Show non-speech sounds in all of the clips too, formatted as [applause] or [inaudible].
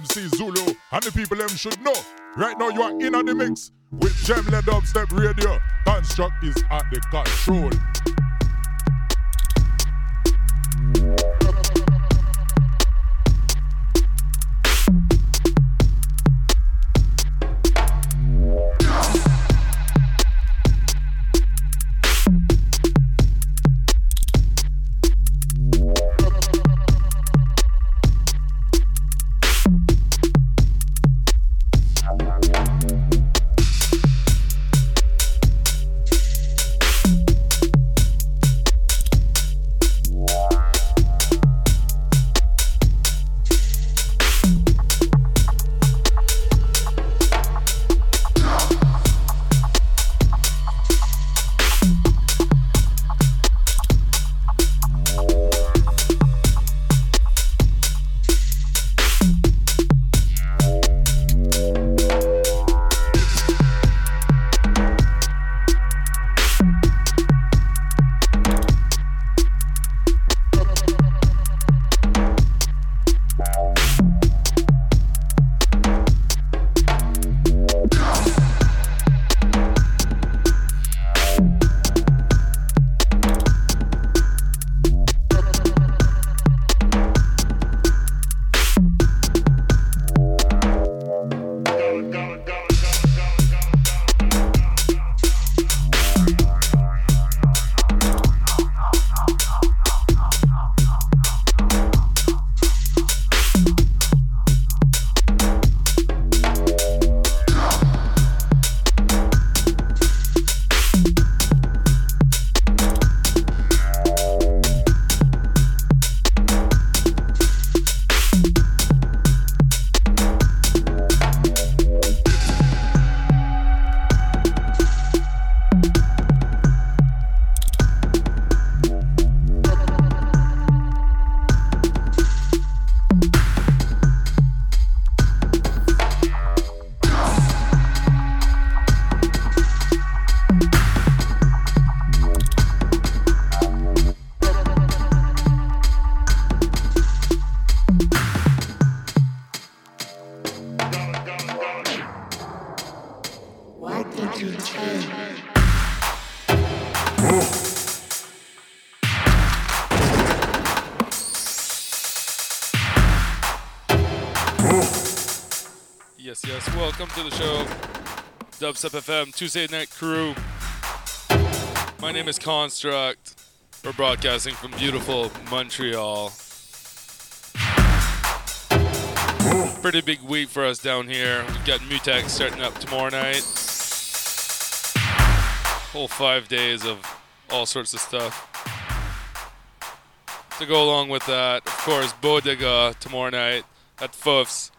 MC Zulu, and the people them should know. Right now you are in on the mix with Gemland Dubstep Radio. Construct is at the control. Dubstep FM Tuesday Night Crew. My name is Construct. We're broadcasting from beautiful Montreal. Pretty big week for us down here. We've got MUTEK starting up tomorrow night. Whole five days of all sorts of stuff. To go along with that, of course, Bodega tomorrow night at Fuffs.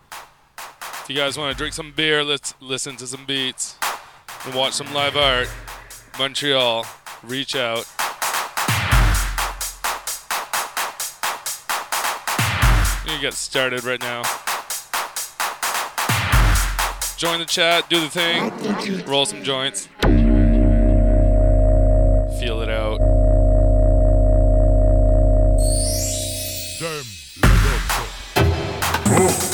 If you guys want to drink some beer, let's listen to some beats and watch some live art. Montreal, reach out. You get started right now. Join the chat, do the thing, roll some joints. Feel it out. Damn.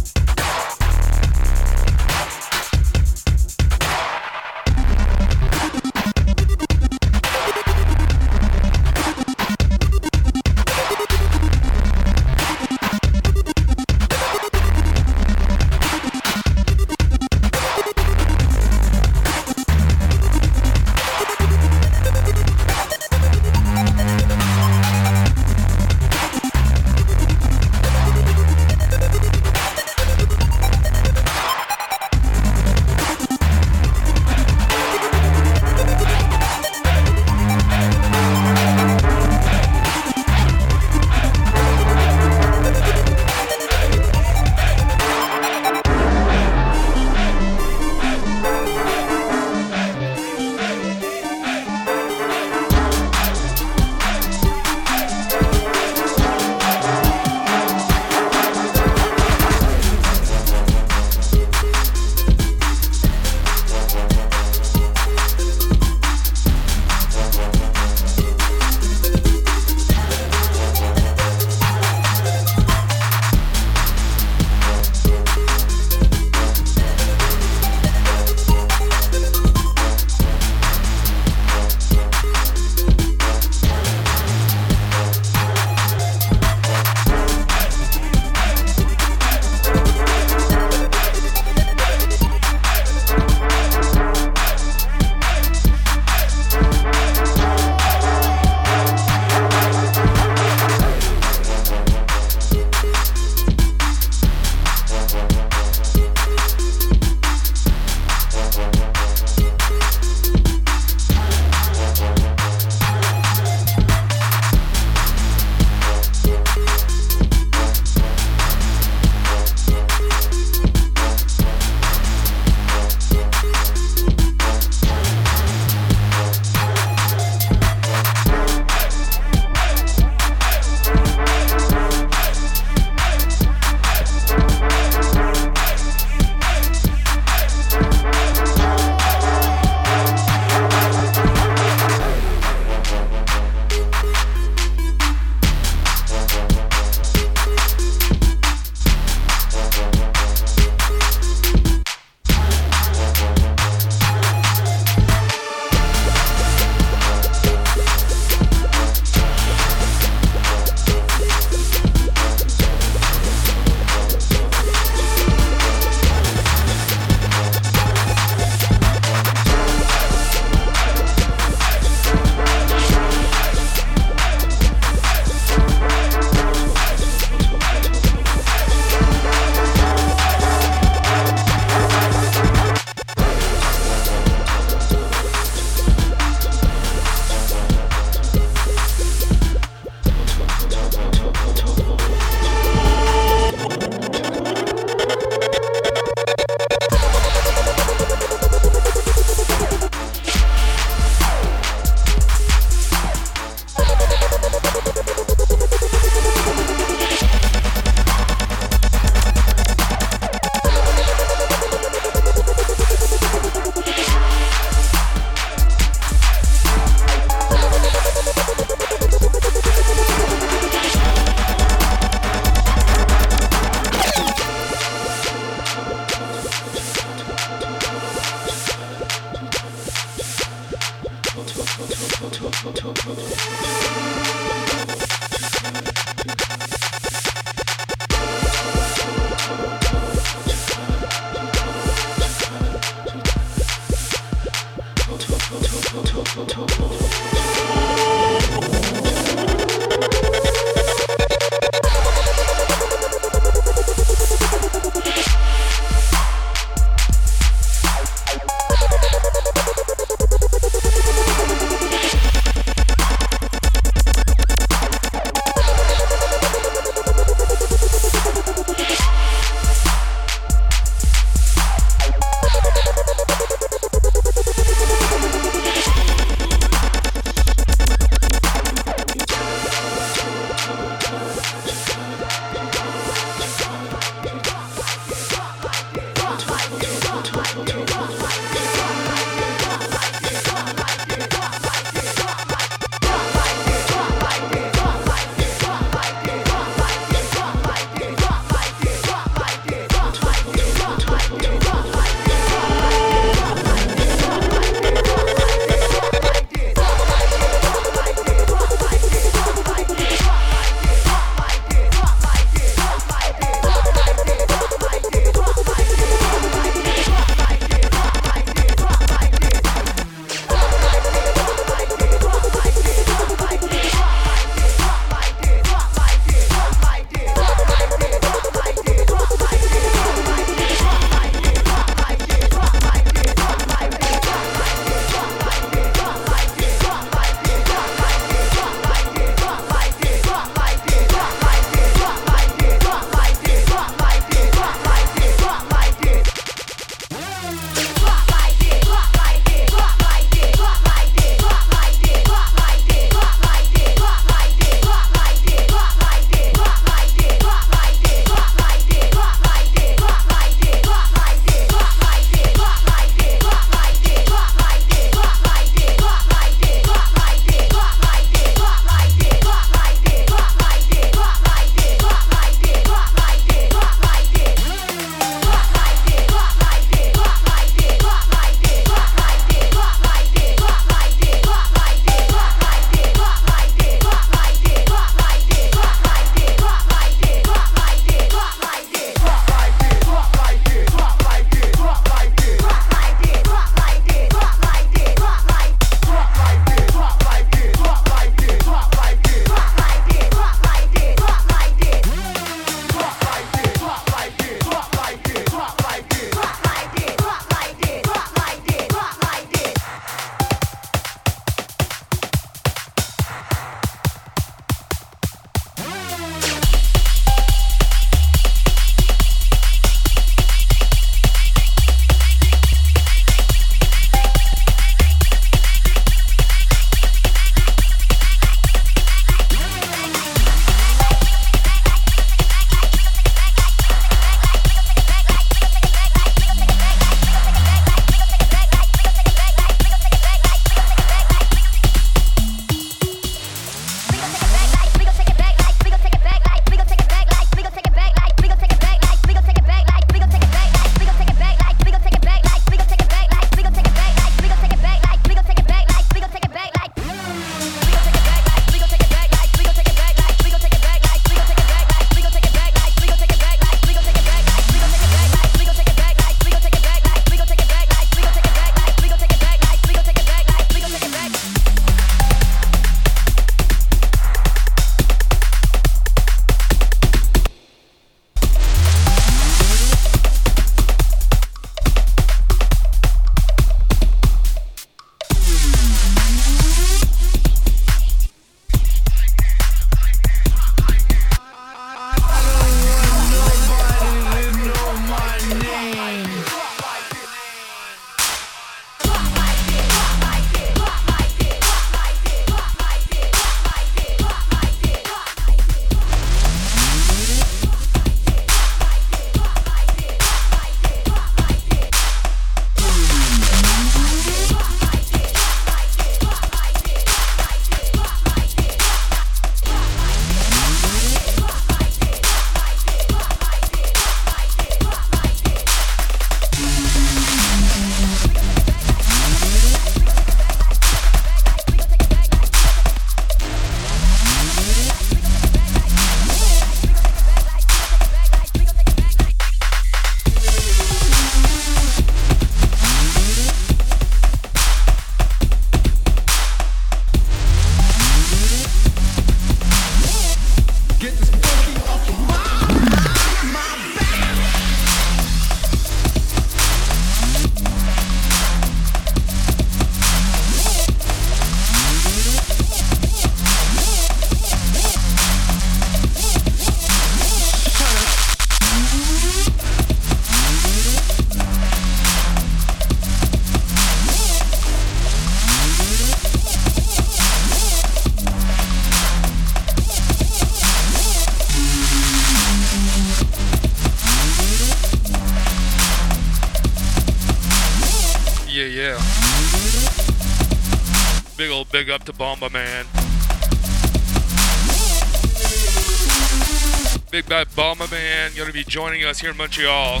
Be joining us here in Montreal.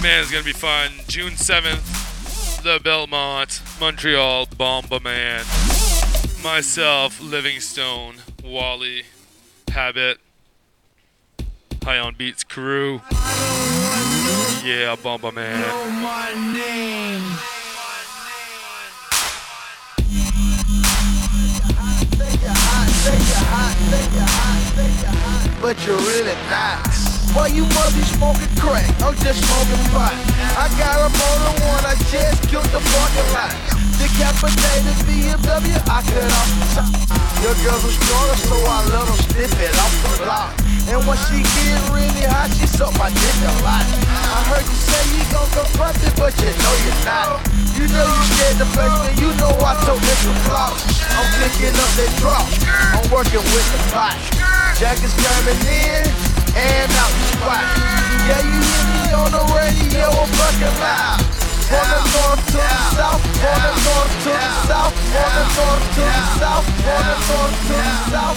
Man, it's gonna be fun. June 7th, the Belmont, Montreal Bomba Man. Myself, Livingstone, Wally, Habit, High on Beats crew. Yeah, Bomba Man. But you're really not. Boy, you must be smoking crack. I'm just smoking pot. I got a motor one, I just killed the parking lot. Decapitated BMW, I cut off the top. Your girls are stronger, so I let them sniff it off the block. And when she get really hot, she suck my dick a lot. I heard you say you gon' confront it, but you know you're not. You know you scared the face, man. You know I told niggas flop. I'm picking up that drop. I'm working with the pot. Jack is coming in and out the spot. Yeah, you hear me on the radio, I'm fucking loud. From the north to the south, from the north to the south, from the north to the south, from the north to the south,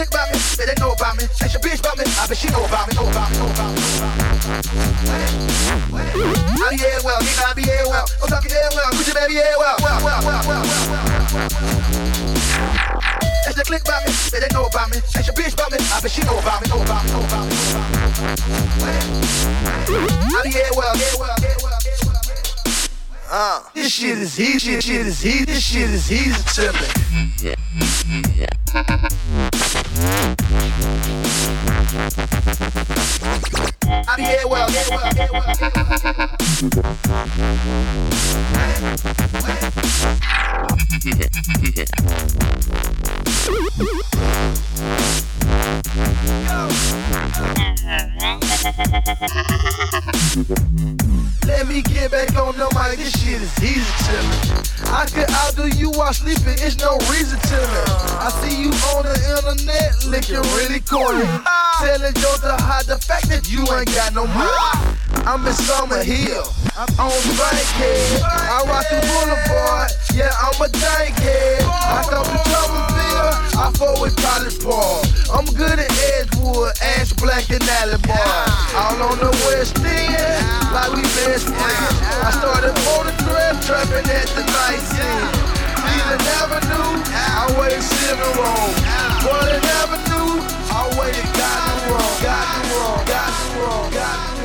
That's the click about me, say they know about me. That's your bitch about me, I bet she know about me, know about me, know about me, know about. I be here well, nigga, I be here well. I'm talking here well, Gucci baby here well, well, well, well, well, well. That's the click about me, say they know about me. That's your bitch about me, I bet she know about me, know about me, know about me, know. I be here well, here well, here well, here well. Uh, this shit is easy, shit, shit is easy, this shit is easy to me. Go. Let me get back on the mic, this shit is easy to me. I could outdo you while sleeping, it's no reason to me. I see you on the internet looking really corny. [laughs] Telling jokes to hide the fact that you ain't got no money. I'm in Summer Hill, I'm on Bankhead. I rock the boulevard, yeah, I'm a dankhead. I come to Troubleville, I fuck with College Park. I'm good at Edgewood, Ash Black and Alley Bar. All on the West End, like we best friends. I started on the thread, trapping at the night scene. Knew, I waited Silver Road. But they I got the wrong, got the wrong, got the wrong, got the wrong,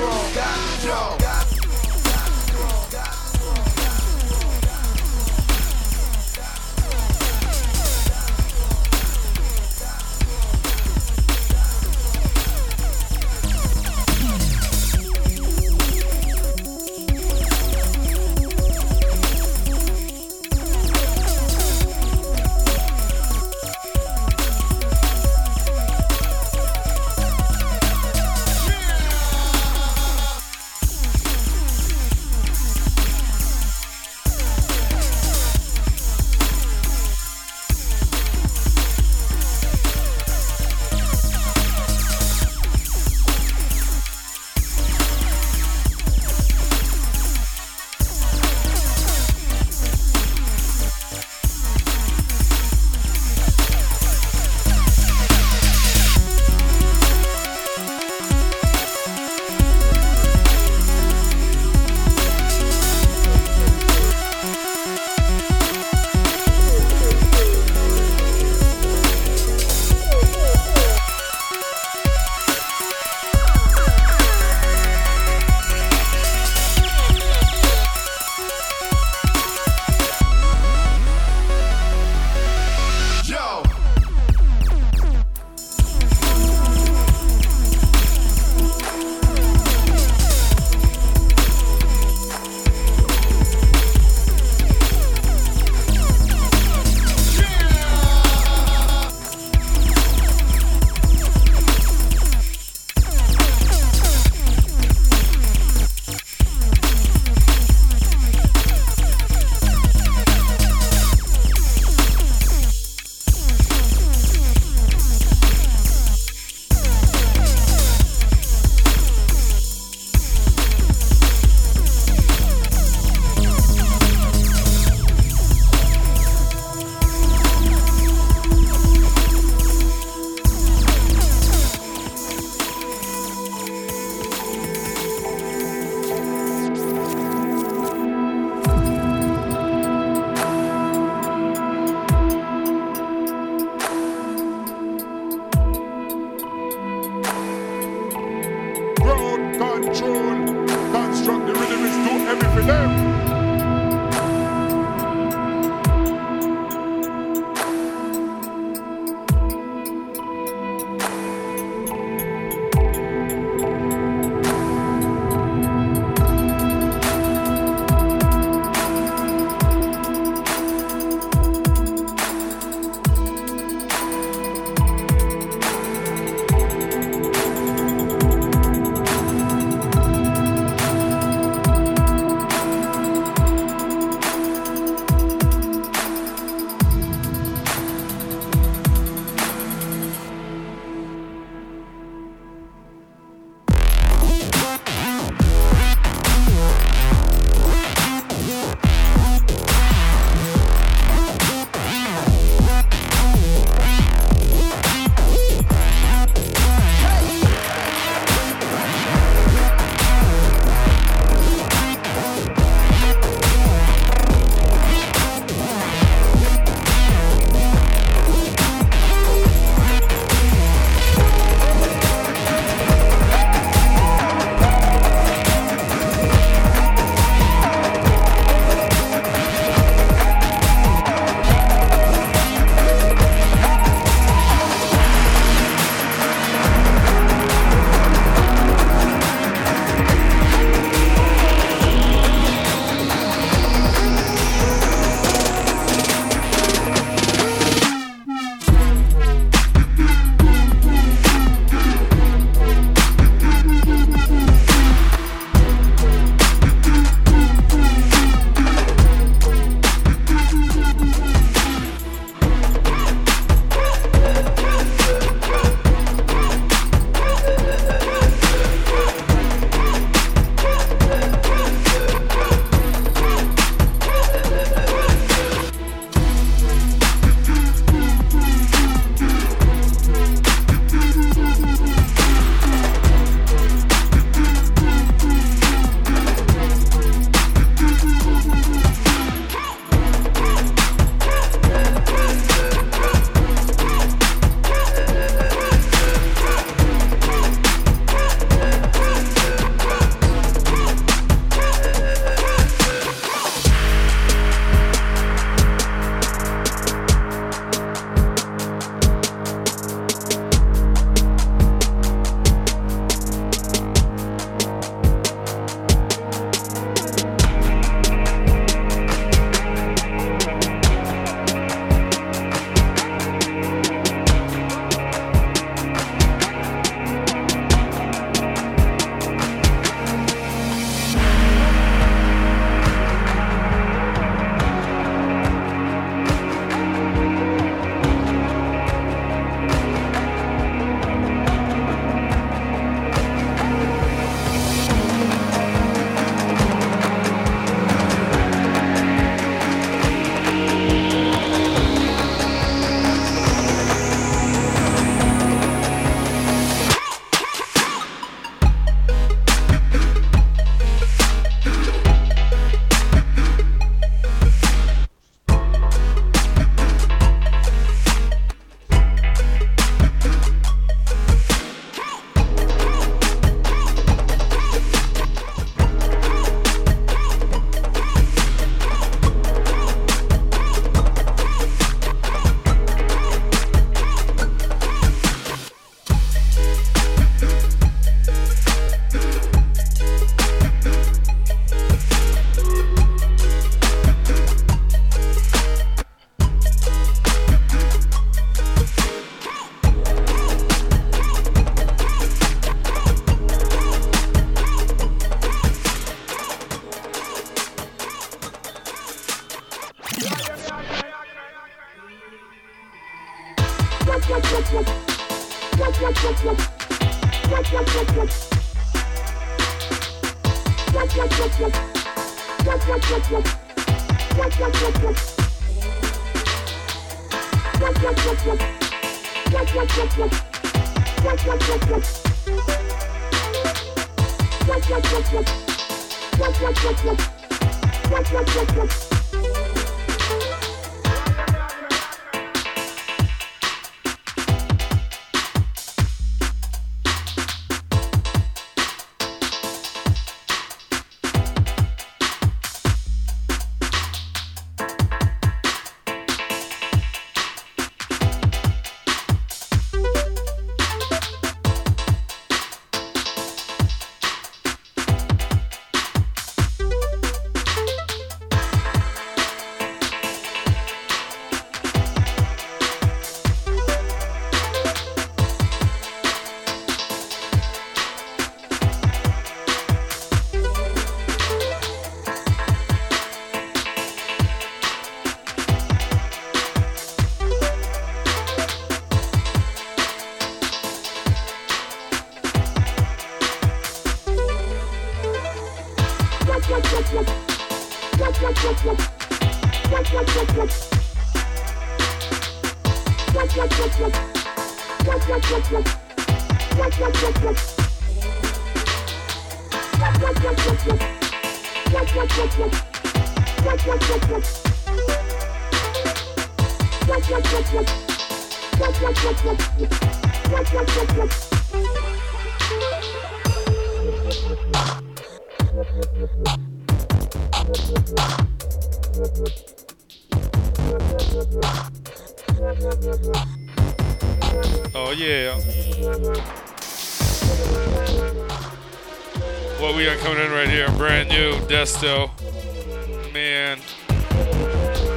new Desto. Man.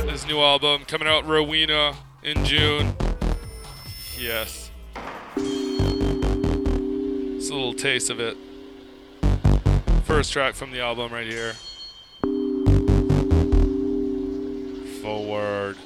His new album coming out Rowena in June. Yes. It's a little taste of it. First track from the album right here. Forward.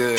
Good.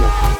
Yeah.